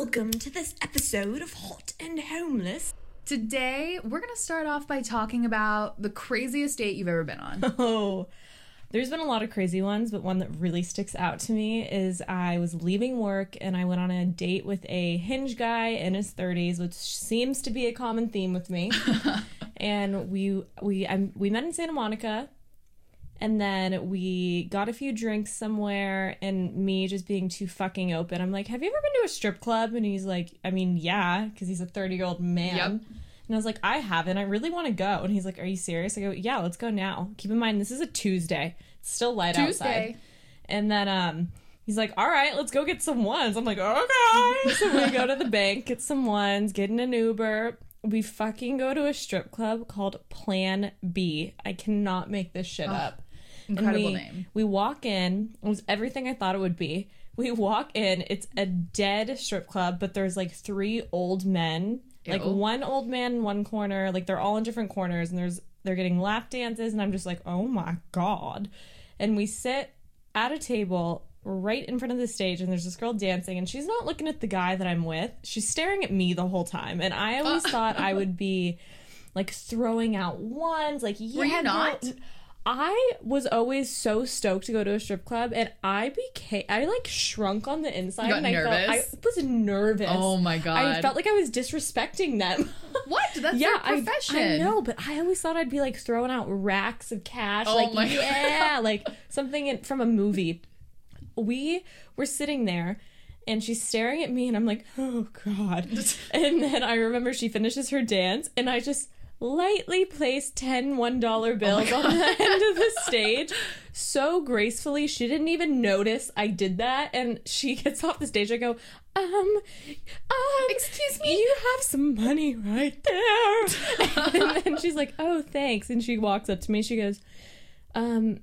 welcome to this episode of Hot and Homeless. Today, we're going to start off by talking about the craziest date you've ever been on. Oh, there's been a lot of crazy ones, but one that really sticks out to me is I was leaving work and I went on a date with a hinge guy in his 30s, which seems to be a common theme with me. and we we I'm, we met in Santa Monica, and then we got a few drinks somewhere. And me just being too fucking open, I'm like, "Have you ever been to a strip club?" And he's like, "I mean, yeah," because he's a 30 year old man. Yep. And I was like, I haven't. I really want to go. And he's like, Are you serious? I go, Yeah, let's go now. Keep in mind, this is a Tuesday. It's still light Tuesday. outside. And then um, he's like, All right, let's go get some ones. I'm like, Okay. so we go to the bank, get some ones, get in an Uber. We fucking go to a strip club called Plan B. I cannot make this shit up. Incredible we, name. We walk in. It was everything I thought it would be. We walk in. It's a dead strip club, but there's like three old men, like one old man in one corner. Like they're all in different corners, and there's they're getting lap dances, and I'm just like, oh my god. And we sit at a table right in front of the stage, and there's this girl dancing, and she's not looking at the guy that I'm with. She's staring at me the whole time, and I always uh. thought I would be like throwing out ones, like yeah, Were you girl- not? I was always so stoked to go to a strip club, and I became I like shrunk on the inside. got and I nervous? Felt, I was nervous. Oh my God. I felt like I was disrespecting them. What? That's yeah, their I, profession. I know, but I always thought I'd be like throwing out racks of cash, Oh like my God. yeah, like something in, from a movie. We were sitting there. And she's staring at me, and I'm like, oh God. and then I remember she finishes her dance, and I just lightly placed 10 $1 bills on the end of the stage so gracefully. She didn't even notice I did that. And she gets off the stage. I go, um, um, Excuse me? You have some money right there. and then she's like, oh, thanks. And she walks up to me. She goes, um,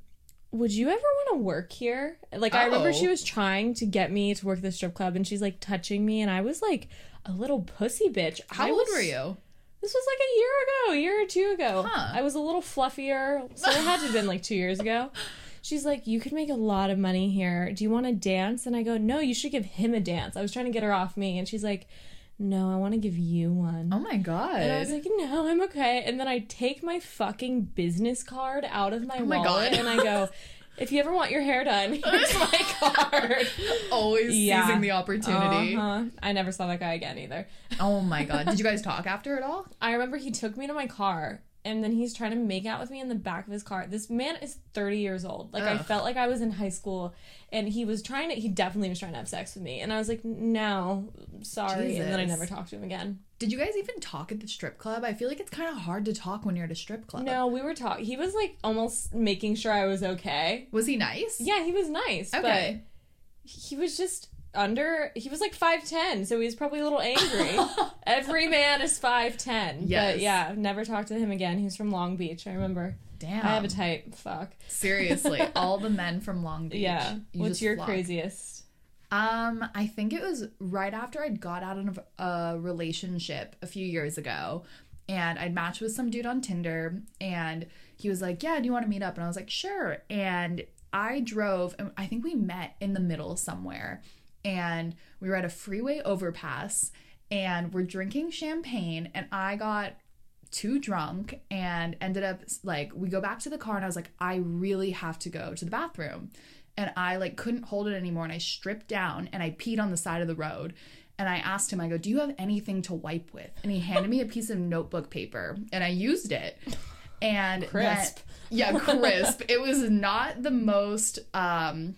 would you ever want to work here? Like, I remember Oh. she was trying to get me to work the strip club and she's like touching me. And I was like a little pussy bitch. How I old was- were you? This was like a year ago, a year or two ago. Huh. I was a little fluffier, so it had to have been like two years ago. She's like, You could make a lot of money here. Do you want to dance? And I go, No, you should give him a dance. I was trying to get her off me. And she's like, No, I want to give you one. Oh my god. And I was like, no, I'm okay. And then I take my fucking business card out of my, Oh my wallet God. and I go, if you ever want your hair done, here's my card. always Yeah. seizing the opportunity. Uh-huh. I never saw that guy again either. Oh my god. Did you guys talk after it all? I remember he took me to my car and then he's trying to make out with me in the back of his car. This man is 30 years old. Like I felt like I was in high school and he was trying to he definitely was trying to have sex with me and I was like, "No, sorry." And then I never talked to him again. Did you guys even talk at the strip club? I feel like it's kind of hard to talk when you're at a strip club. No, we were talking. He was like almost making sure I was okay. Was he nice? Yeah, he was nice, Okay. but he was just under. He was like five ten, so he was probably a little angry. Every man is five ten. Yes. But yeah, never talked to him again. He's from Long Beach. I remember. Damn. I have a type. Fuck. Seriously, all the men from Long Beach. Yeah. You What's your flock. craziest? Um, I think it was right after I'd got out of a relationship a few years ago, and I'd matched with some dude on Tinder, and he was like, "Yeah, do you want to meet up?" And I was like, "Sure." And I drove, and I think we met in the middle somewhere, and we were at a freeway overpass, and we're drinking champagne, and I got too drunk and ended up like we go back to the car and I was like I really have to go to the bathroom. And I like couldn't hold it anymore and I stripped down and I peed on the side of the road and I asked him I go do you have anything to wipe with? And he handed me a piece of notebook paper and I used it. And that- Crisp. yeah crisp. It was not the most um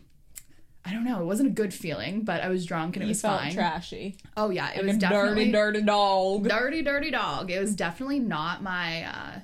I don't know. It wasn't a good feeling but I was drunk and it You was felt fine. trashy. oh yeah. It Like was definitely dirty, dirty dog. dirty dirty dog. It was definitely not my uh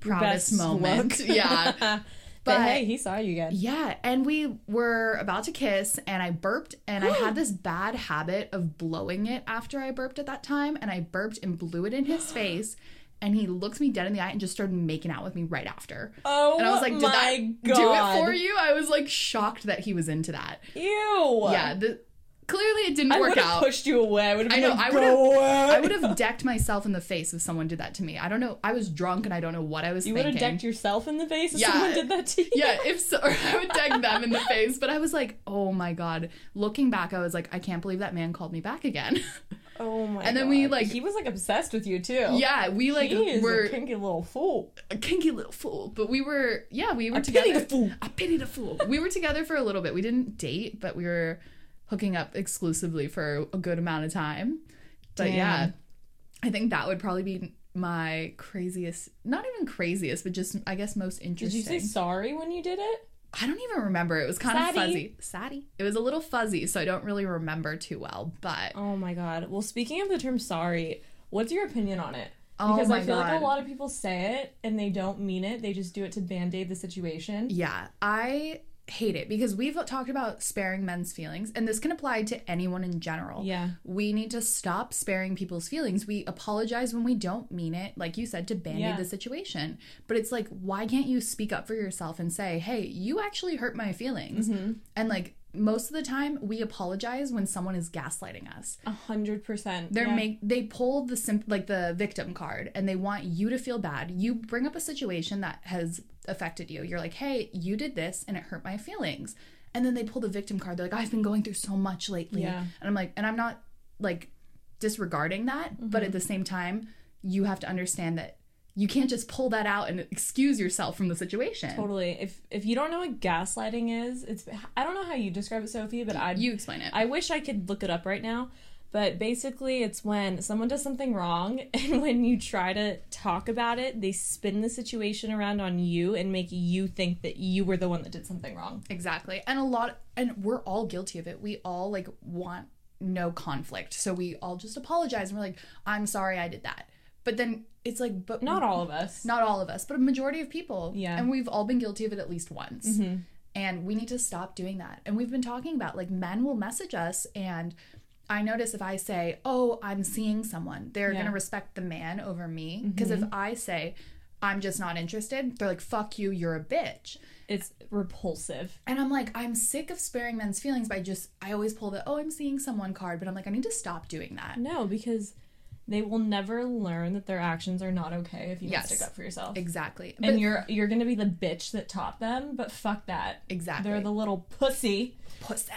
proudest Best moment. yeah. But, But- hey, he saw you again. yeah. And we were about to kiss and i burped and i had this bad habit of blowing it after i burped at that time and i burped and blew it in his face and he looked me dead in the eye and just started making out with me right after Oh, and i was like did that God. do it for you i was like shocked that he was into that Ew. yeah the clearly it didn't I work would have out. pushed you away. I would have I know, like, I go away. I would have decked myself in the face if someone did that to me. I don't know. I was drunk and I don't know what I was You would have decked yourself in the face if Yeah. someone did that to you. yeah, if so, or I would deck them in the face. But I was like, oh my god. Looking back, I was like, I can't believe that man called me back again. Oh my. God. And then we, like- he was like obsessed with you too. yeah, we like he is were a kinky little fool. a kinky little fool. But we were, yeah, we were I together. pity the fool. I pity the fool. We were together for a little bit. We didn't date, but we were hooking up exclusively for a good amount of time. But Damn. yeah, I think that would probably be my craziest, not even craziest, but just I guess most interesting. Did you say sorry when you did it? I don't even remember. It was kind of fuzzy. Saddy. It was a little fuzzy, so I don't really remember too well. But Oh my god. Well, speaking of the term sorry, what's your opinion on it? Oh Because my I feel like a lot of people say it and they don't mean it. They just do it to band aid the situation. yeah, I hate it because we've talked about sparing men's feelings, and this can apply to anyone in general. Yeah. We need to stop sparing people's feelings. We apologize when we don't mean it, like you said, to band aid Yeah. the situation. But it's like, why can't you speak up for yourself and say, hey, you actually hurt my feelings? Mm-hmm. And like, most of the time, we apologize when someone is gaslighting us. A hundred percent. They're Yeah. make they pull the sim- like the victim card and they want you to feel bad. You bring up a situation that has affected you. You're like, "Hey, you did this and it hurt my feelings." And then they pull the victim card. They're like, "I've been going through so much lately." Yeah. And I'm like, and I'm not like disregarding that, but Mm-hmm. at the same time, you have to understand that you can't just pull that out and excuse yourself from the situation. Totally. If if you don't know what gaslighting is, it's I don't know how you describe it, Sophie, but I You explain it. I wish I could look it up right now. But basically, it's when someone does something wrong, and when you try to talk about it, they spin the situation around on you and make you think that you were the one that did something wrong. Exactly. And a lot and we're all guilty of it. We all like want no conflict. So we all just apologize and we're like, I'm sorry I did that. But then it's like but Not all of us. not all of us, but a majority of people. Yeah. And we've all been guilty of it at least once. Mm-hmm. And we need to stop doing that. And we've been talking about like men will message us and I notice if I say, "Oh, I'm seeing someone," they're Yeah. going to respect the man over me mm-hmm. because if I say I'm just not interested, they're like, "Fuck you, you're a bitch." It's repulsive. And I'm like, I'm sick of sparing men's feelings by just, I always pull the, oh, I'm seeing someone card, but I'm like, I need to stop doing that. No, because they will never learn that their actions are not okay if you Yes. don't stick up for yourself. Exactly. and But- you're you're gonna be the bitch that taught them, but fuck that. Exactly. They're the little pussy. pussy.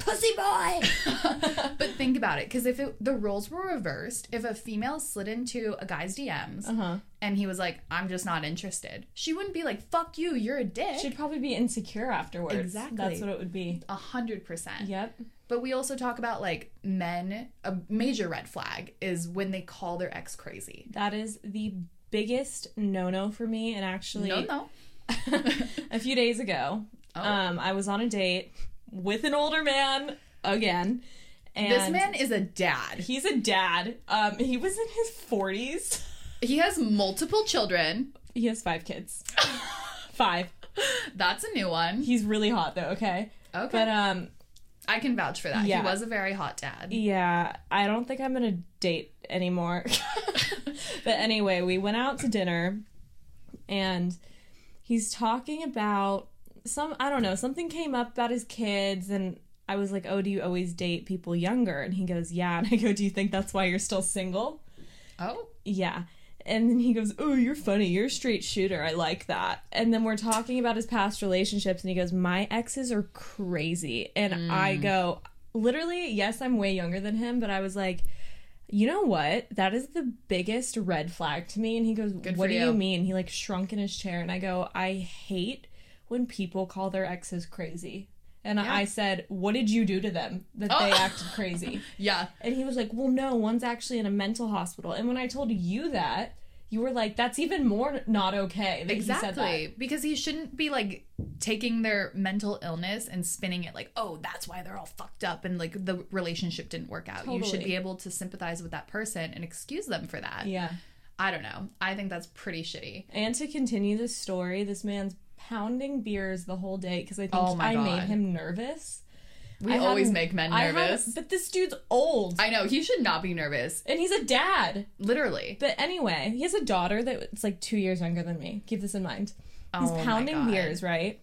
Pussy boy. but think about it, because if it, the roles were reversed, if a female slid into a guy's DMs Uh-huh. and he was like, I'm just not interested, she wouldn't be like, fuck you, you're a dick. She'd probably be insecure afterwards. Exactly. That's what it would be. A hundred percent. Yep. But we also talk about like men, a major red flag is when they call their ex crazy. That is the biggest no no for me. And actually, No, no. a few days ago, Oh. um, I was on a date with an older man again. And This man is a dad. he's a dad. Um, he was in his 40s. He has multiple children. He has five kids. five. That's a new one. He's really hot though, okay? Okay. But um I can vouch for that. Yeah. He was a very hot dad. yeah, I don't think I'm gonna date anymore. but anyway, we went out to dinner and he's talking about some I don't know, something came up about his kids and I was like, "Oh, do you always date people younger?" And he goes, "Yeah." And I go, "Do you think that's why you're still single?" Oh. Yeah. And then he goes, Oh, you're funny. You're a straight shooter. I like that. And then we're talking about his past relationships, and he goes, My exes are crazy. And I Mm. go, Literally, yes, I'm way younger than him, but I was like, You know what? That is the biggest red flag to me. And he goes, Good What do you. you mean? He like shrunk in his chair. And I go, I hate when people call their exes crazy. And Yeah. I said, What did you do to them that they Oh. acted crazy? Yeah. And he was like, Well, no, one's actually in a mental hospital. And when I told you that, you were like, That's even more not okay. That He said Exactly. Because he shouldn't be like taking their mental illness and spinning it like, oh, that's why they're all fucked up and like the relationship didn't work out. You should be able to sympathize with that person and excuse them for that. that. Yeah. I don't know. I think that's pretty shitty. And to continue this story, this man's pounding beers the whole day because I think Oh I made him nervous. We I always make men nervous. but this dude's old. I know. He should not be nervous. and he's a dad. Literally. But anyway, he has a daughter that's like two years younger than me. Keep this in mind. He's Oh pounding beers, right?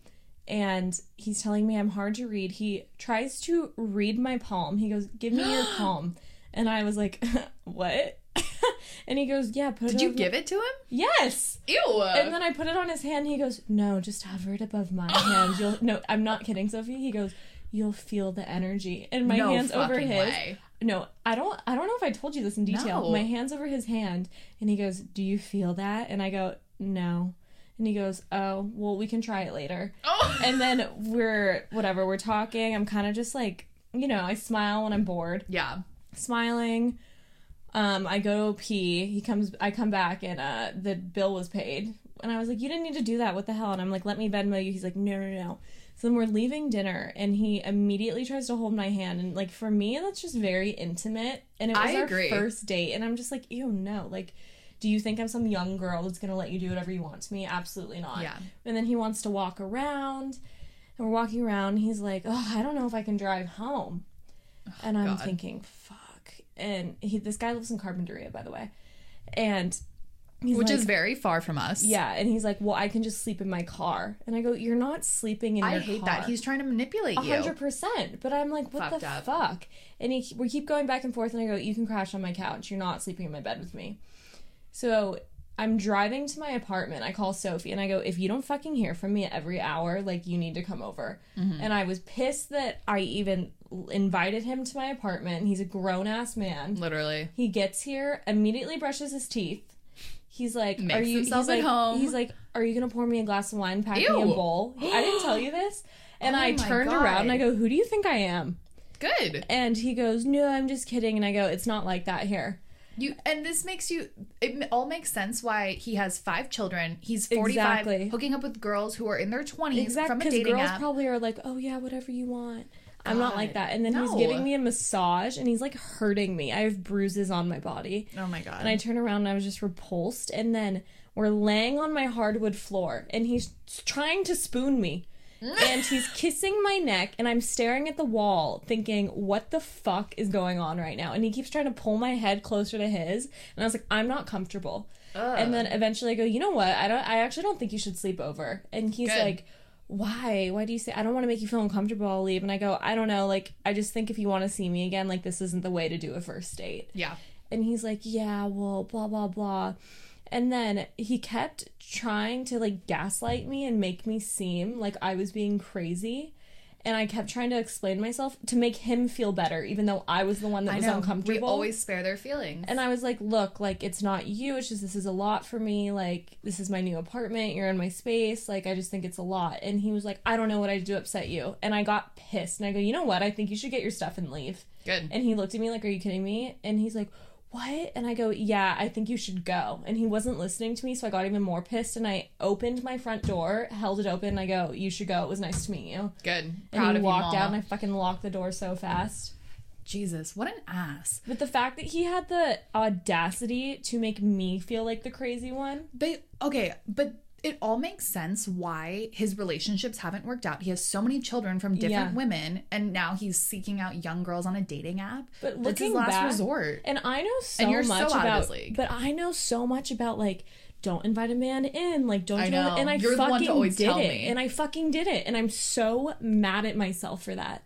and he's telling me I'm hard to read. He tries to read my palm. He goes, "Give me your palm," and I was like, "What?" and he goes, "Yeah, put Did it." you give it to him? Yes. Ew. And then I put it on his hand. He goes, "No, just hover it above my hand. You'll no, I'm not kidding, Sophie." He goes, "You'll feel the energy." And my No hands over his. way. No, I don't. I don't know if I told you this in detail. No. My hands over his hand, and he goes, "Do you feel that?" And I go, "No." And he goes, "Oh, well, we can try it later." Oh. And then we're whatever we're talking. I'm kind of just like, you know, I smile when I'm bored yeah. smiling. Um, I go to pee. He comes. I come back, and uh, the bill was paid. And I was like, "You didn't need to do that. What the hell?" And I'm like, "Let me Venmo you." He's like, "No, no, no." So then we're leaving dinner, and he immediately tries to hold my hand. And like for me, that's just very intimate. And it was I our agree. first date, and I'm just like, "Ew, no!" Like, do you think I'm some young girl that's gonna let you do whatever you want to me? Absolutely not. Yeah. And then he wants to walk around, and we're walking around. And he's like, "Oh, I don't know if I can drive home." and I'm God. thinking, fuck. And he, this guy lives in Carpinteria, by the way, and he's Which like, is very far from us. yeah. And he's like, well, I can just sleep in my car. And I go, you're not sleeping in I your car." I hate that. He's trying to manipulate A you. hundred percent. But I'm like, what Fucked the up. fuck? And he, we keep going back and forth, and I go, you can crash on my couch. You're not sleeping in my bed with me. So I'm driving to my apartment. I call Sophie and I go, if you don't fucking hear from me every hour, like you need to come over. Mm-hmm. And I was pissed that I even invited him to my apartment. He's a grown ass man. Literally. He gets here, immediately brushes his teeth. He's like, Makes "Are you?" himself he's at like, home. He's like, "Are you gonna pour me a glass of wine, pack me a bowl?" I didn't tell you this. And Oh I turned God. around and I go, "Who do you think I am?" Good. And he goes, "No, I'm just kidding." And I go, "It's not like that here." You and this makes you. It all makes sense why he has five children. He's forty five, Exactly. hooking up with girls who are in their twenties Exactly, from a dating girls app. probably are like, "Oh yeah, whatever you want." I'm not like that. And then he's no. giving me a massage, and he's like hurting me. I have bruises on my body. oh my god. And I turn around and I was just repulsed. And then we're laying on my hardwood floor and he's trying to spoon me. and he's kissing my neck and I'm staring at the wall thinking, what the fuck is going on right now? And he keeps trying to pull my head closer to his. And I was like, I'm not comfortable. And then eventually I go, you know what? I don't I actually don't think you should sleep over. And he's Good. like, why? Why do you say I don't want to make you feel uncomfortable? I'll leave. And I go, I don't know. Like, I just think if you want to see me again, like this isn't the way to do a first date. yeah. And he's like, yeah, well, blah, blah, blah. And then he kept trying to like gaslight me and make me seem like I was being crazy. And I kept trying to explain myself to make him feel better, even though I was the one that I was know. uncomfortable. We always spare their feelings. And I was like, look, like, it's not you. It's just this is a lot for me. Like, this is my new apartment. You're in my space. Like, I just think it's a lot. And he was like, I don't know what I do upset you. And I got pissed. And I go, you know what? I think you should get your stuff and leave. Good. And he looked at me like, Are you kidding me? And he's like, What? And I go, Yeah, I think you should go. And he wasn't listening to me, so I got even more pissed. And I opened my front door, held it open, and I go, You should go. It was nice to meet you. Good. And Proud he of walked you, out, and I fucking locked the door so fast. Jesus, what an ass. But the fact that he had the audacity to make me feel like the crazy one. But okay, but it all makes sense why his relationships haven't worked out. He has so many children from different Yeah. women, and now he's seeking out young girls on a dating app. But looking last back, resort. And I know so so much of about, but I know so much about like don't invite a man in, like don't I do know. it. And I You're fucking one to always did it, me. and I fucking did it, and I'm so mad at myself for that.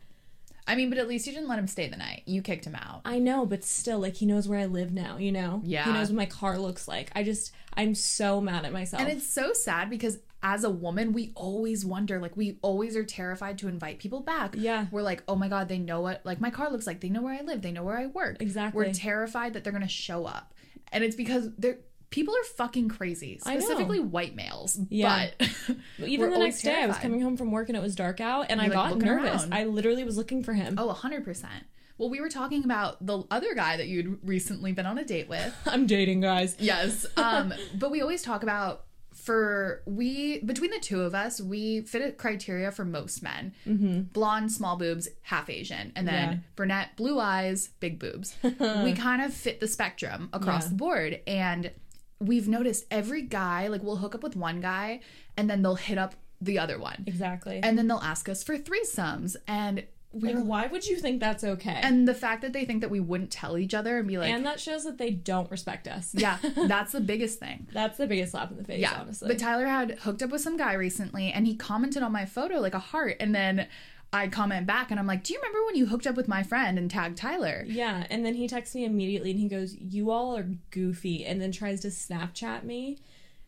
I mean, but at least you didn't let him stay the night. You kicked him out. I know, but still, like he knows where I live now. You know, Yeah. he knows what my car looks like. I just, I'm so mad at myself. And it's so sad because as a woman, we always wonder, like, we always are terrified to invite people back. Yeah. We're like, oh my God, they know what, like, my car looks like. They know where I live. They know where I work. Exactly. We're terrified that they're going to show up. And it's because they're, people are fucking crazy, specifically white males. Yeah. But Even the next day, I was coming home from work and it was dark out, and I like, got nervous. around. I literally was looking for him. Oh, 100%. Well, we were talking about the other guy that you'd recently been on a date with. I'm dating, guys. Yes. Um, but we always talk about for we between the two of us, we fit a criteria for most men. Mm-hmm. Blonde, small boobs, half Asian, and then Yeah. brunette, blue eyes, big boobs. we kind of fit the spectrum across Yeah. the board, and we've noticed every guy like we'll hook up with one guy, and then they'll hit up the other one. Exactly. And then they'll ask us for threesomes. And Like, why would you think that's okay? And the fact that they think that we wouldn't tell each other and be like, and that shows that they don't respect us. yeah, that's the biggest thing. That's the biggest slap in the face, Yeah. honestly. But Tyler had hooked up with some guy recently and he commented on my photo like a heart. And then I comment back and I'm like, Do you remember when you hooked up with my friend and tagged Tyler? yeah, and then he texts me immediately and he goes, You all are goofy, and then tries to Snapchat me.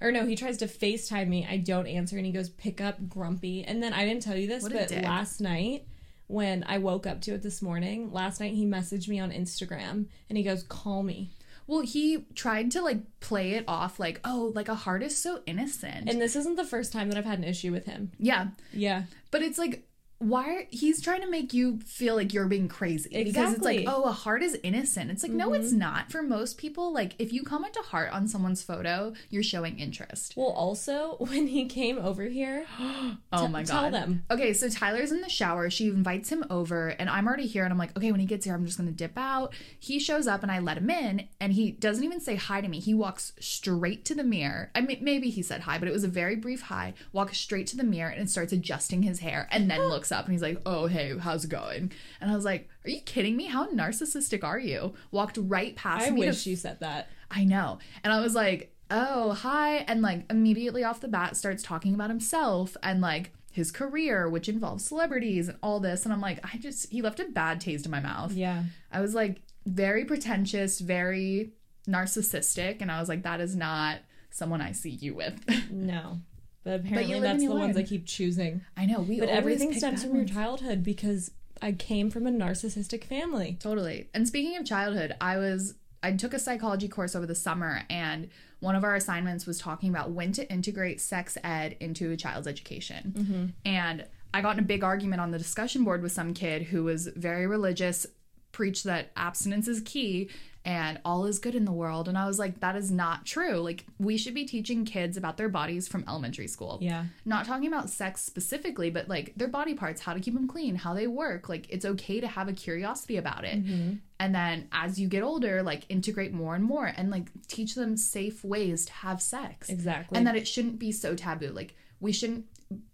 Or no, he tries to FaceTime me. I don't answer and he goes, Pick up grumpy. And then I didn't tell you this, but dick. last night when I woke up to it this morning, last night he messaged me on Instagram and he goes, Call me. Well, he tried to like play it off like, Oh, like a heart is so innocent. And this isn't the first time that I've had an issue with him. yeah. Yeah. But it's like, why are, he's trying to make you feel like you're being crazy. Exactly. because it's like oh a heart is innocent. It's like no it's mm-hmm. not. For most people like if you comment a heart on someone's photo you're showing interest. Well, also, when he came over here, oh T- my god. tell them. okay so tyler's in the shower. She invites him over and i'm already here and i'm like okay when he gets here i'm just gonna dip out. He shows up and i let him in and he doesn't even say hi to me. He walks straight to the mirror. I mean maybe he said hi but it was a very brief hi. Walks straight to the mirror and starts adjusting his hair and then looks up and he's like oh hey how's it going and i was like are you kidding me how narcissistic are you walked right past I me to wish you said that. I know. And I was like, oh, hi. And like immediately off the bat starts talking about himself and like his career, which involves celebrities and all this. And I'm like, I just, he left a bad taste in my mouth. Yeah. I was like, very pretentious, very narcissistic. And I was like, that is not someone I see you with. No. But apparently and that's the ones I keep choosing. I know. We But everything stems from your childhood because I came from a narcissistic family. Totally. And speaking of childhood, I was I took a psychology course over the summer and one of our assignments was talking about when to integrate sex ed into a child's education. Mm-hmm. And I got in a big argument on the discussion board with some kid who was very religious, preached that abstinence is key and all is good in the world. And I was like, that is not true. Like, we should be teaching kids about their bodies from elementary school Yeah. not talking about sex specifically, but like their body parts, how to keep them clean, how they work. Like it's okay to have a curiosity about it. Mm-hmm. And then as you get older, like integrate more and more and like teach them safe ways to have sex. Exactly. And that it shouldn't be so taboo. Like we shouldn't,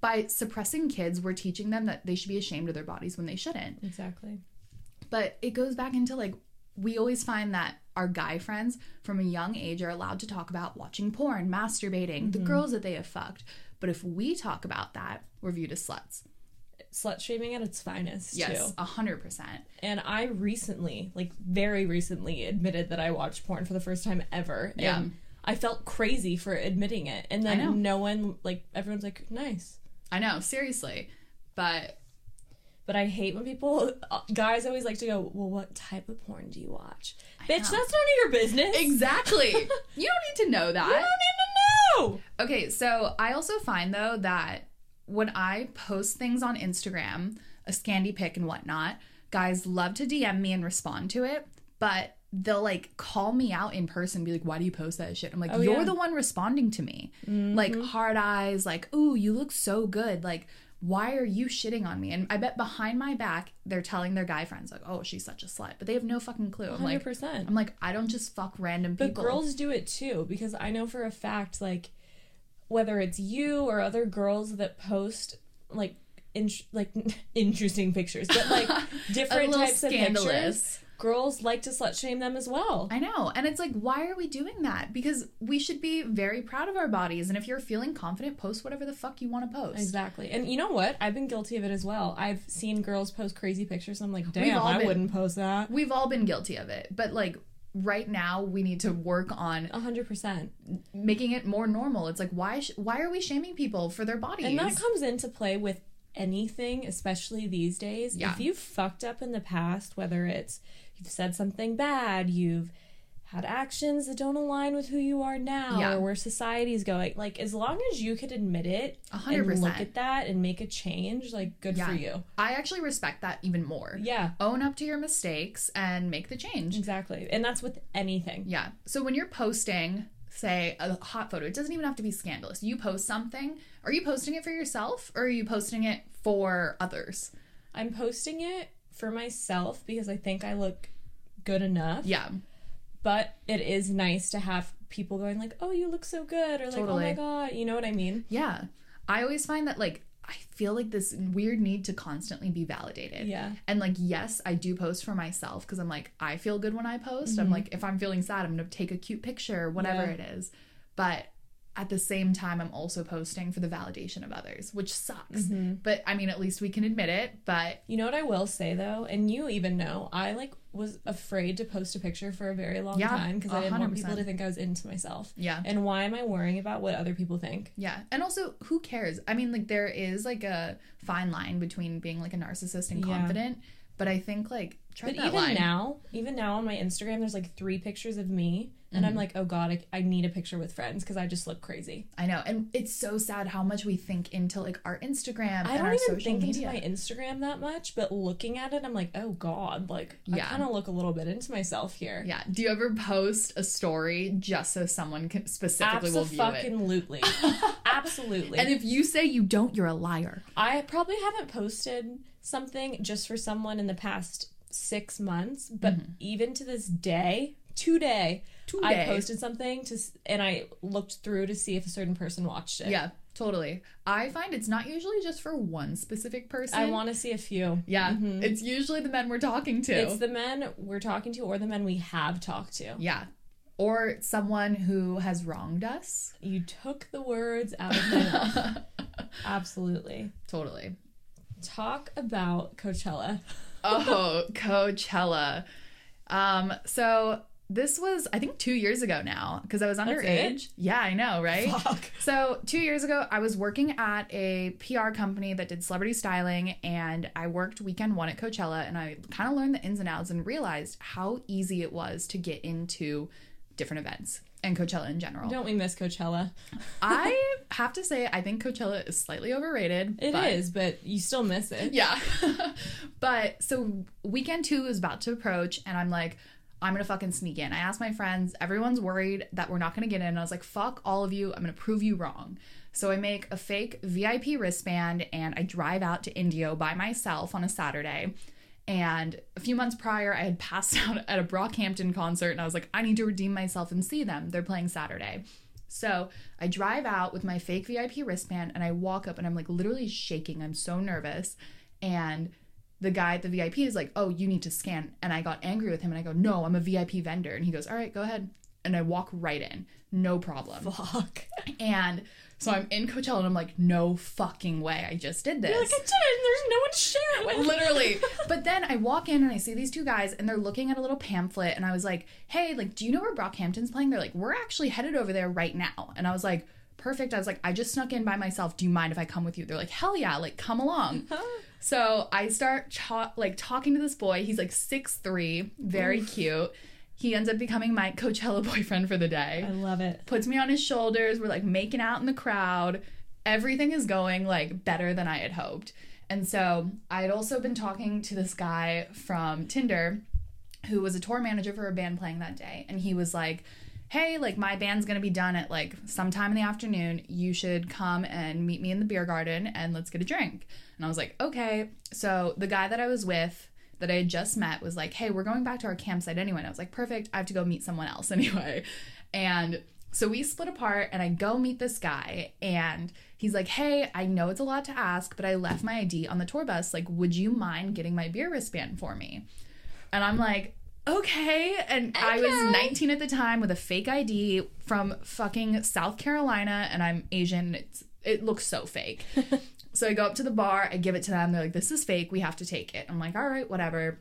by suppressing kids, we're teaching them that they should be ashamed of their bodies when they shouldn't. Exactly. But it goes back into like, we always find that our guy friends from a young age are allowed to talk about watching porn, masturbating, the mm-hmm. girls that they have fucked. But if we talk about that, we're viewed as sluts. Slut shaming at its finest Yes, a hundred percent. And I recently, like very recently, admitted that I watched porn for the first time ever. Yeah. And I felt crazy for admitting it. And then no one like everyone's like, nice. I know, seriously. But But I hate when people, uh, guys always like to go, well, what type of porn do you watch? Bitch, that's none of your business. exactly, you don't need to know I that. don't need to know. Okay, so I also find though that when I post things on Instagram, a scandy pic and whatnot, guys love to DM me and respond to it, but they'll like call me out in person, be like, "Why do you post that shit?" I'm like, Oh, "You're yeah. the one responding to me." Like hard eyes, like, "Ooh, you look so good." Like, why are you shitting on me? And I bet behind my back, they're telling their guy friends like, "Oh, she's such a slut," but they have no fucking clue. I'm like, 100%. I'm like, I don't just fuck random But people. But girls do it too because I know for a fact, like, whether it's you or other girls that post like in, like interesting pictures, but like different types of pictures, girls like to slut shame them as well. I know. And it's like, why are we doing that? Because we should be very proud of our bodies. And if you're feeling confident, post whatever the fuck you want to post. Exactly, and you know what? I've been guilty of it as well. I've seen girls post crazy pictures, and I'm like, damn, I been- wouldn't post that. We've all been guilty of it. But like right now, we need to work on A hundred percent. making it more normal. It's like, why, sh- why are we shaming people for their bodies? And that comes into play with anything, especially these days. Yeah. If you've fucked up in the past, whether it's you've said something bad, you've had actions that don't align with who you are now Yeah. or where society's going, like as long as you could admit it A hundred and look at that and make a change, like good for you. I actually respect that even more. Yeah, Own up to your mistakes and make the change. exactly. And that's with anything. Yeah. So when you're posting, say, a hot photo, it doesn't even have to be scandalous. You post something, are you posting it for yourself or are you posting it for others? I'm posting it for myself because I think I look good enough. Yeah. But it is nice to have people going like, "Oh, you look so good," or like, "Oh my god," you know what I mean? Yeah. I always find that like I feel like this weird need to constantly be validated. Yeah. And like, yes, I do post for myself because I'm like, I feel good when I post. I'm like, if I'm feeling sad, I'm gonna take a cute picture, whatever Mm-hmm. Yeah. it is. But at the same time, I'm also posting for the validation of others, which sucks. Mm-hmm. But I mean, at least we can admit it. But You know what I will say though, and you even know, I like was afraid to post a picture for a very long Yeah, time because I didn't want people to think I was into myself. yeah. And why am I worrying about what other people think? Yeah. And also, who cares? I mean, like, there is like a fine line between being like a narcissist and Yeah. confident. But I think, like, tread But that even line. now, even now on my Instagram, there's like three pictures of me, and Mm-hmm. I'm like, oh god, I, I need a picture with friends because I just look crazy. I know. And it's so sad how much we think into like our Instagram I and don't even think media. into my Instagram that much, but looking at it, I'm like, oh god, like Yeah. I kind of look a little bit into myself here. yeah. Do you ever post a story just so someone can specifically will view it? Absolutely, absolutely. And if you say you don't, you're a liar. I probably haven't posted something just for someone in the past six months, but even to this day, today, I posted something to, s- and I looked through to see if a certain person watched it. Yeah, totally. I find it's not usually just for one specific person. I want to see a few. Yeah, it's usually the men we're talking to. It's the men we're talking to or the men we have talked to. yeah. Or someone who has wronged us. You took the words out of my mouth. Absolutely. Totally. Talk about Coachella. Oh, Coachella. Um, so this was I think two years ago now because I was underage. Yeah, I know, right? Fuck. So two years ago, I was working at a PR company that did celebrity styling, and I worked weekend one at Coachella, and I kind of learned the ins and outs and realized how easy it was to get into different events and Coachella in general. Don't we miss Coachella? I have to say, I think Coachella is slightly overrated. It is, but- but you still miss it. Yeah. but so weekend two is about to approach, and I'm like, I'm gonna fucking sneak in. I asked my friends, everyone's worried that we're not gonna get in. I was like, fuck all of you, I'm gonna prove you wrong. So I make a fake VIP wristband and I drive out to Indio by myself on a Saturday. And a few months prior, I had passed out at a Brockhampton concert and I was like, I need to redeem myself and see them. They're playing Saturday. So I drive out with my fake VIP wristband and I walk up and I'm like literally shaking. I'm so nervous. And the guy at the VIP is like, Oh, you need to scan. And I got angry with him and I go, No, I'm a VIP vendor. And he goes, All right, go ahead. And I walk right in. No problem. Fuck. And so I'm in Coachella and I'm like, No fucking way. I just did this. You're like, I did and there's no one to share it with. Literally. But then I walk in and I see these two guys and they're looking at a little pamphlet and I was like, hey, like, do you know where Brockhampton's playing? They're like, we're actually headed over there right now. And I was like, perfect. I was like, I just snuck in by myself. Do you mind if I come with you? They're like, hell yeah, like, come along. so I start cha- like talking to this boy. He's like six three, very cute. He ends up becoming my Coachella boyfriend for the day I love it. puts me on his shoulders. We're like making out in the crowd. Everything is going like better than I had hoped. And so I had also been talking to this guy from Tinder who was a tour manager for a band playing that day. And he was like, Hey, like my band's gonna be done at like sometime in the afternoon. You should come and meet me in the beer garden and let's get a drink. And I was like, Okay. So the guy that I was with that I had just met was like, hey, we're going back to our campsite anyway. And I was like, perfect. I have to go meet someone else anyway. And so we split apart and I go meet this guy and he's like, hey, I know it's a lot to ask, but I left my ID on the tour bus. Like, would you mind getting my beer wristband for me? And I'm like, okay. And I was 19 at the time with a fake ID from fucking South Carolina and I'm Asian. It's, it looks so fake. So I go up to the bar, I give it to them. They're like, this is fake. We have to take it. I'm like, all right, whatever.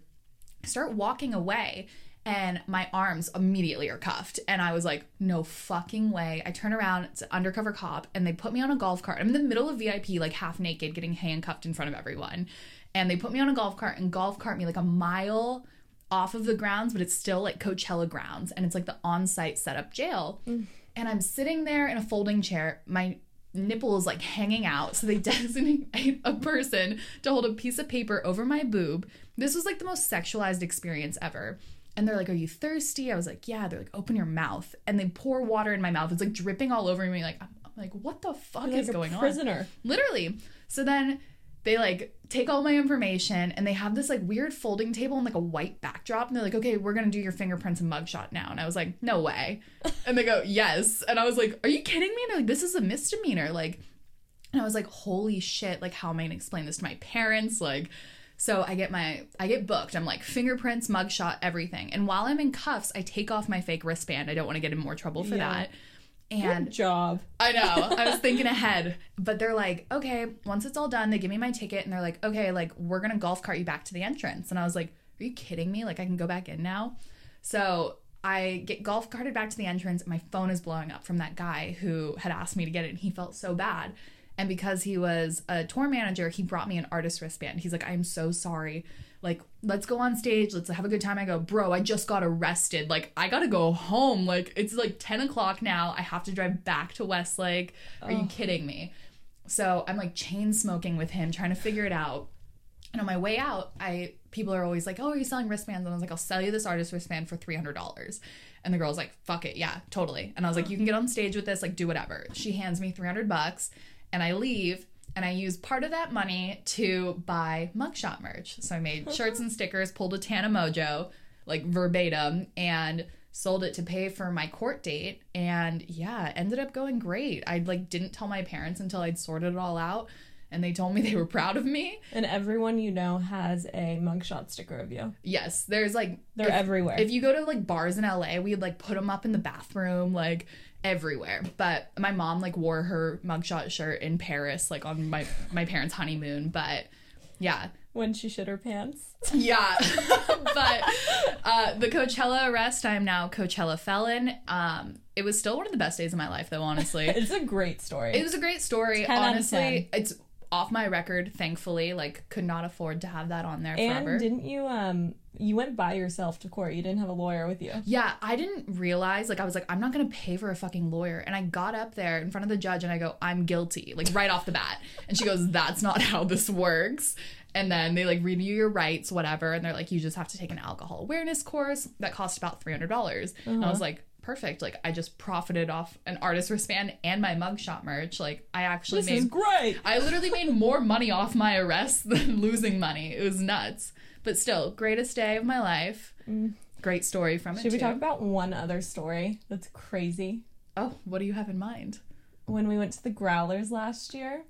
I start walking away, and my arms immediately are cuffed. And I was like, no fucking way. I turn around, it's an undercover cop, and they put me on a golf cart. I'm in the middle of VIP, like half naked, getting handcuffed in front of everyone. And they put me on a golf cart and golf cart me like a mile off of the grounds, but it's still like Coachella grounds. And it's like the on site setup jail. Mm. And I'm sitting there in a folding chair. My nipple is like hanging out. So they designate a person to hold a piece of paper over my boob. This was like the most sexualized experience ever. And they're like, Are you thirsty? I was like, Yeah. They're like, Open your mouth. And they pour water in my mouth. It's like dripping all over me. Like, I'm, I'm like, What the fuck You're is like going on? prisoner. Literally. So then they like take all my information and they have this like weird folding table and like a white backdrop and they're like, okay, we're gonna do your fingerprints and mugshot now. And I was like, no way. And they go, yes. And I was like, are you kidding me? And they're like, this is a misdemeanor. Like, And I was like, holy shit, like how am I gonna explain this to my parents? Like so I get my I get booked. I'm like fingerprints, mugshot, everything. And while I'm in cuffs, I take off my fake wristband. I don't want to get in more trouble for Yeah. that. And Good job. I know. I was thinking ahead. But they're like, okay, once it's all done, they give me my ticket and they're like, okay, like we're gonna golf cart you back to the entrance. And I was like, are you kidding me? Like I can go back in now? So I get golf carted back to the entrance. My phone is blowing up from that guy who had asked me to get it and he felt so bad. And because he was a tour manager, he brought me an artist wristband. He's like, I'm so sorry. Like, let's go on stage. Let's have a good time. I go, bro, I just got arrested. Like, I gotta go home. Like, it's like 10 o'clock now. I have to drive back to Westlake. Are you kidding me? So I'm like chain smoking with him, trying to figure it out. And on my way out, I people are always like, "Oh, are you selling wristbands?" And I was like, "I'll sell you this artist wristband for three hundred dollars." And the girl's like, "Fuck it, yeah, totally." And I was like, "You can get on stage with this, like, do whatever." She hands me three hundred bucks, and I leave. And I used part of that money to buy mugshot merch. So I made uh-huh. shirts and stickers, pulled a Tana Mongeau, like verbatim, and sold it to pay for my court date. And yeah, it ended up going great. I like didn't tell my parents until I'd sorted it all out, and they told me they were proud of me. And everyone you know has a mugshot sticker of you. Yes, there's like They're if, everywhere. If you go to like bars in LA, we'd like put them up in the bathroom, like everywhere. But my mom like wore her mugshot shirt in Paris, like on my my parents' honeymoon. But yeah, when she shit her pants. yeah. but uh, the Coachella arrest, I'm now Coachella felon. Um, it was still one of the best days of my life, though. Honestly, It's a great story. it was a great story. 10 out of Honestly, it's off my record. Thankfully, like could not afford to have that on there forever. and didn't you um you went by yourself to court. You didn't have a lawyer with you. Yeah, I didn't realize. Like, I was like, I'm not gonna pay for a fucking lawyer. And I got up there in front of the judge and I go, I'm guilty, like right off the bat. And she goes, That's not how this works. And then they like read you your rights, whatever. And they're like, You just have to take an alcohol awareness course that cost about three hundred dollars. And I was like, Perfect. Like, I just profited off an artist wristband and my mugshot merch. Like, I actually made This made is great. I literally made more money off my arrest than losing money. It was nuts. But still, greatest day of my life. Great story from it. Mm. Should we too. talk about one other story that's crazy? Oh, what do you have in mind? When we went to the Growlers last year.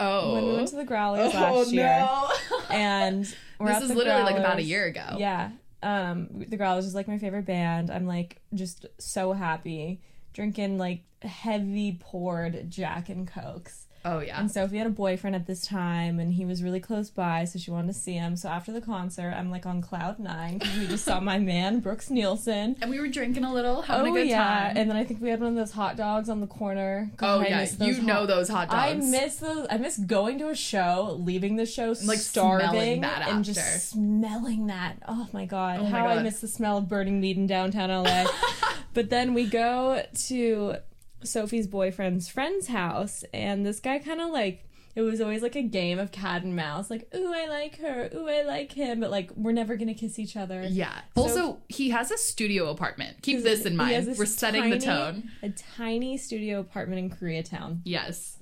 Oh, When we went to the Growlers oh last year. no! And we're this is literally like about a year ago. Yeah. Um, the Growlers is like my favorite band. I'm like just so happy drinking like heavy poured Jack and Cokes. Oh yeah. And Sophie had a boyfriend at this time, and he was really close by, so she wanted to see him. So after the concert, I'm like on cloud nine because we just saw my man Brooks Nielsen. And we were drinking a little, having oh a good yeah, time. and then I think we had one of those hot dogs on the corner. oh God, I yeah, you know those hot dogs. I miss those. I miss going to a show, leaving the show like, starving, and just smelling that. Oh my god, Oh my how I miss the smell of burning meat in downtown LA. but then we go to Sophie's boyfriend's friend's house, and this guy kind of like. It was always like a game of cat and mouse, like, ooh, I like her, ooh, I like him, but like, we're never gonna kiss each other. yeah. Also, he has a studio apartment. Keep this in mind. We're setting the tone. A tiny studio apartment in Koreatown. Yes.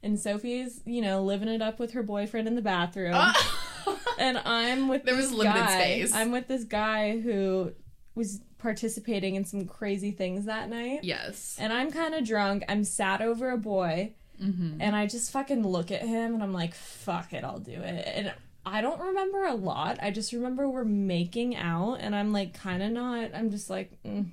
And Sophie's, you know, living it up with her boyfriend in the bathroom. Ah! and I'm with There was limited guy. space. I'm with this guy who was participating in some crazy things that night. yes. And I'm kind of drunk. I'm sad over a boy. Mm-hmm. And I just fucking look at him and I'm like, fuck it, I'll do it. And I don't remember a lot. I just remember we're making out and I'm like, kind of not. I'm just like, mm,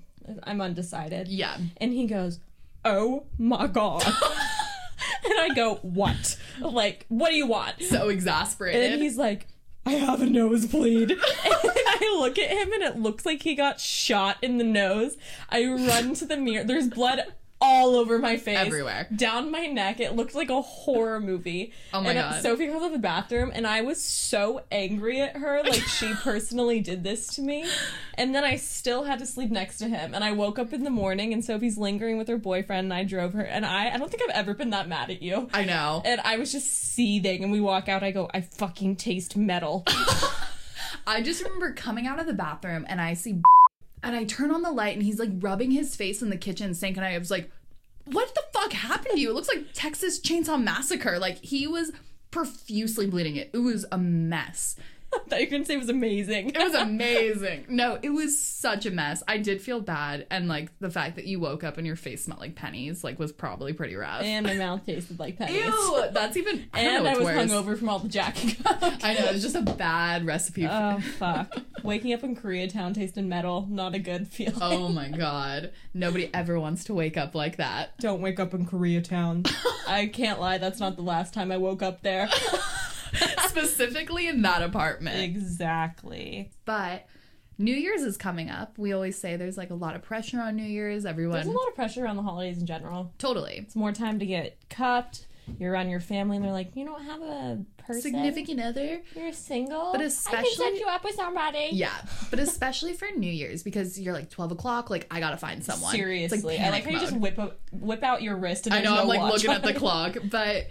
I'm undecided. Yeah. And he goes, Oh my God. and I go, What? Like, what do you want? So exasperated. And he's like, I have a nosebleed. and I look at him and it looks like he got shot in the nose. I run to the mirror. There's blood all over my face. Everywhere. Down my neck. It looked like a horror movie. Oh my and God. Sophie comes out of the bathroom and I was so angry at her. Like she personally did this to me. And then I still had to sleep next to him. And I woke up in the morning and Sophie's lingering with her boyfriend and I drove her. And I, I don't think I've ever been that mad at you. I know. And I was just seething, and we walk out. I go, I fucking taste metal. I just remember coming out of the bathroom and I see and I turn on the light and he's like rubbing his face in the kitchen sink and I was like, what the fuck happened to you? It looks like Texas Chainsaw Massacre. Like he was profusely bleeding it. It was a mess. I thought you were gonna say it was amazing. It was amazing. No, it was such a mess. I did feel bad, and like the fact that you woke up and your face smelled like pennies, like was probably pretty rough. and my mouth tasted like pennies. Ew, that's even. I And I was worse. hungover from all the Jack and Coke. I know it's just a bad recipe. For- Oh fuck! Waking up in Koreatown tasting metal, not a good feeling. oh my god, nobody ever wants to wake up like that. Don't wake up in Koreatown. I can't lie, that's not the last time I woke up there. Specifically in that apartment. exactly. But New Year's is coming up. We always say there's like a lot of pressure on New Year's. Everyone There's a lot of pressure around the holidays in general. totally It's more time to get cupped. You're around your family, and they're like, "You don't have a person. significant other. You're single, But I can especially- set you up with somebody." Yeah, but especially for New Year's because you're like 12 o'clock. Like I gotta find someone. It's Seriously, like I like how you just whip up, whip out your wrist, and I know no I'm like watch looking at the clock, but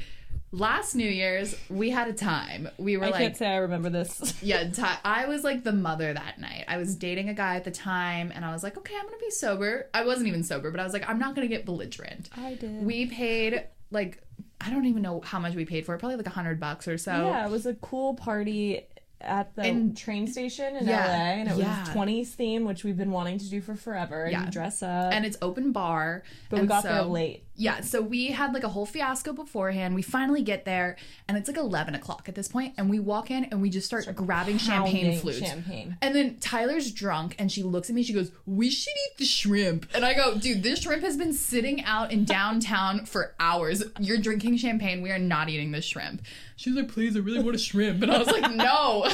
last New Year's we had a time. We were like I like, can't say I remember this. yeah, ti I was like the mother that night. I was dating a guy at the time, and I was like, okay, I'm gonna be sober. I wasn't even sober, but I was like, I'm not gonna get belligerent. I did. We paid like I don't even know how much we paid for it. Probably like a hundred bucks or so. yeah, it was a cool party at the In- train station in Yeah, LA, and it yeah. was 20s theme, which we've been wanting to do for forever. And Yeah. you dress up, And it's open bar. but we got so, there late. Yeah, so we had like a whole fiasco beforehand. We finally get there, and it's like eleven o'clock at this point, and we walk in and we just start grabbing champagne flutes. Champagne. And then Tyler's drunk, and she looks at me. She goes, "We should eat the shrimp." And I go, "Dude, this shrimp has been sitting out in downtown for hours. You're drinking champagne. We are not eating this shrimp." She was like, "Please, I really want a shrimp." And I was like, "No."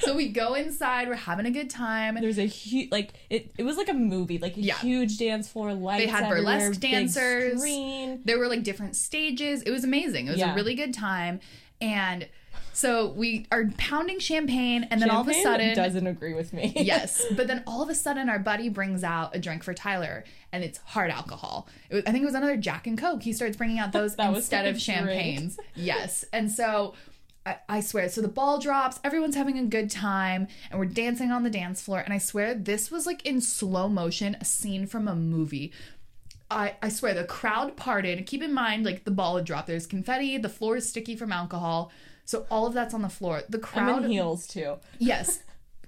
So we go inside. We're having a good time. There's a huge, like it. It was like a movie, like a Yeah. huge dance floor, lights. They had burlesque dancers. Screen. There were like different stages. It was amazing. It was a really good time. And so we are pounding champagne, and then all of a Champagne sudden, doesn't agree with me. yes, but then all of a sudden, our buddy brings out a drink for Tyler, and it's hard alcohol. It was, I think it was another Jack and Coke. He starts bringing out those instead of champagnes. yes, and so. I, I swear. So the ball drops, everyone's having a good time, and we're dancing on the dance floor. And I swear, this was like in slow motion, a scene from a movie. I, I swear the crowd parted. Keep in mind, like the ball had dropped. There's confetti. The floor is sticky from alcohol. So all of that's on the floor. The crowd. I'm in heels too. Yes.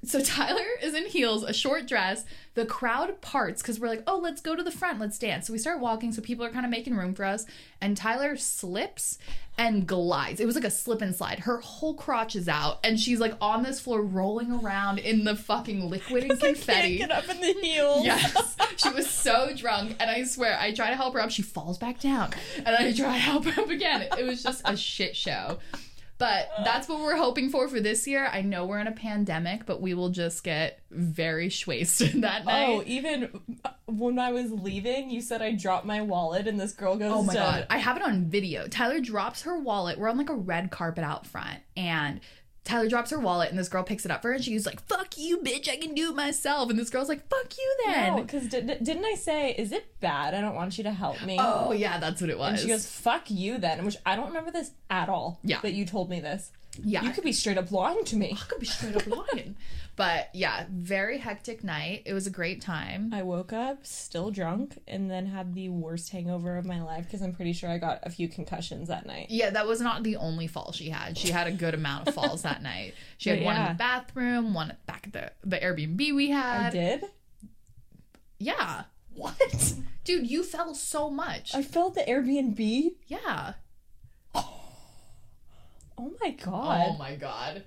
So Tyler is in heels, a short dress. The crowd parts because we're like, oh, let's go to the front, let's dance. So we start walking, so people are kind of making room for us. And Tyler slips and glides. It was like a slip and slide. Her whole crotch is out, and she's like on this floor rolling around in the fucking liquid and confetti. Get up in the heels. Yes. She was so drunk, and I swear, I try to help her up. She falls back down, and I try to help her up again. It was just a shit show. But that's what we're hoping for for this year. I know we're in a pandemic, but we will just get very wasted that night. Oh, even uh, when I was leaving, you said I dropped my wallet, and this girl goes, Oh my to- god, I have it on video. Tyler drops her wallet. We're on like a red carpet out front, and Tyler drops her wallet, and this girl picks it up for her, and she's like, "Fuck you, bitch! I can do it myself." And this girl's like, "Fuck you, then." No, because did, didn't I say, is it bad? I don't want you to help me. Oh yeah, that's what it was. And she goes, "Fuck you, then." Which I don't remember this at all. Yeah. that you told me this. Yeah. you could be straight up lying to me. I could be straight up lying. but yeah, very hectic night. It was a great time. I woke up still drunk, and then had the worst hangover of my life because I'm pretty sure I got a few concussions that night. Yeah, that was not the only fall she had. She had a good amount of falls that night. She had But one in the bathroom, one back at the the Airbnb we had. I did. Yeah. What? Dude, you fell so much. I felt the Airbnb. yeah. Oh my oh god. Oh my god.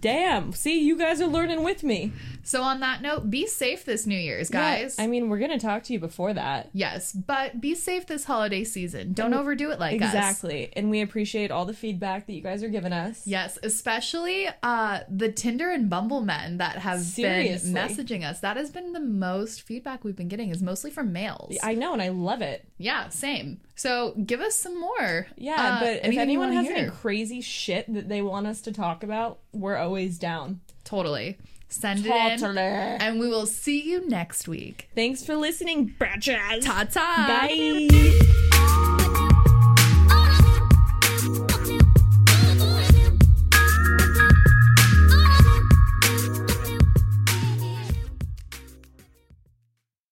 Damn. See, you guys are learning with me. So on that note, be safe this New Year's, Yeah, guys. I mean, we're gonna talk to you before that. yes, but be safe this holiday season. Don't overdo it like us. exactly. And we appreciate all the feedback that you guys are giving us. Yes, especially uh the Tinder and Bumble men that have Seriously. been messaging us. That has been the most feedback we've been getting is mostly from males. I know, and I love it. yeah, same. So give us some more. Yeah, Uh, but if anyone has any crazy shit that they want us to talk about, we're always down. totally send it in, and we will see you next week. Thanks for listening, bitches. Ta ta. Bye.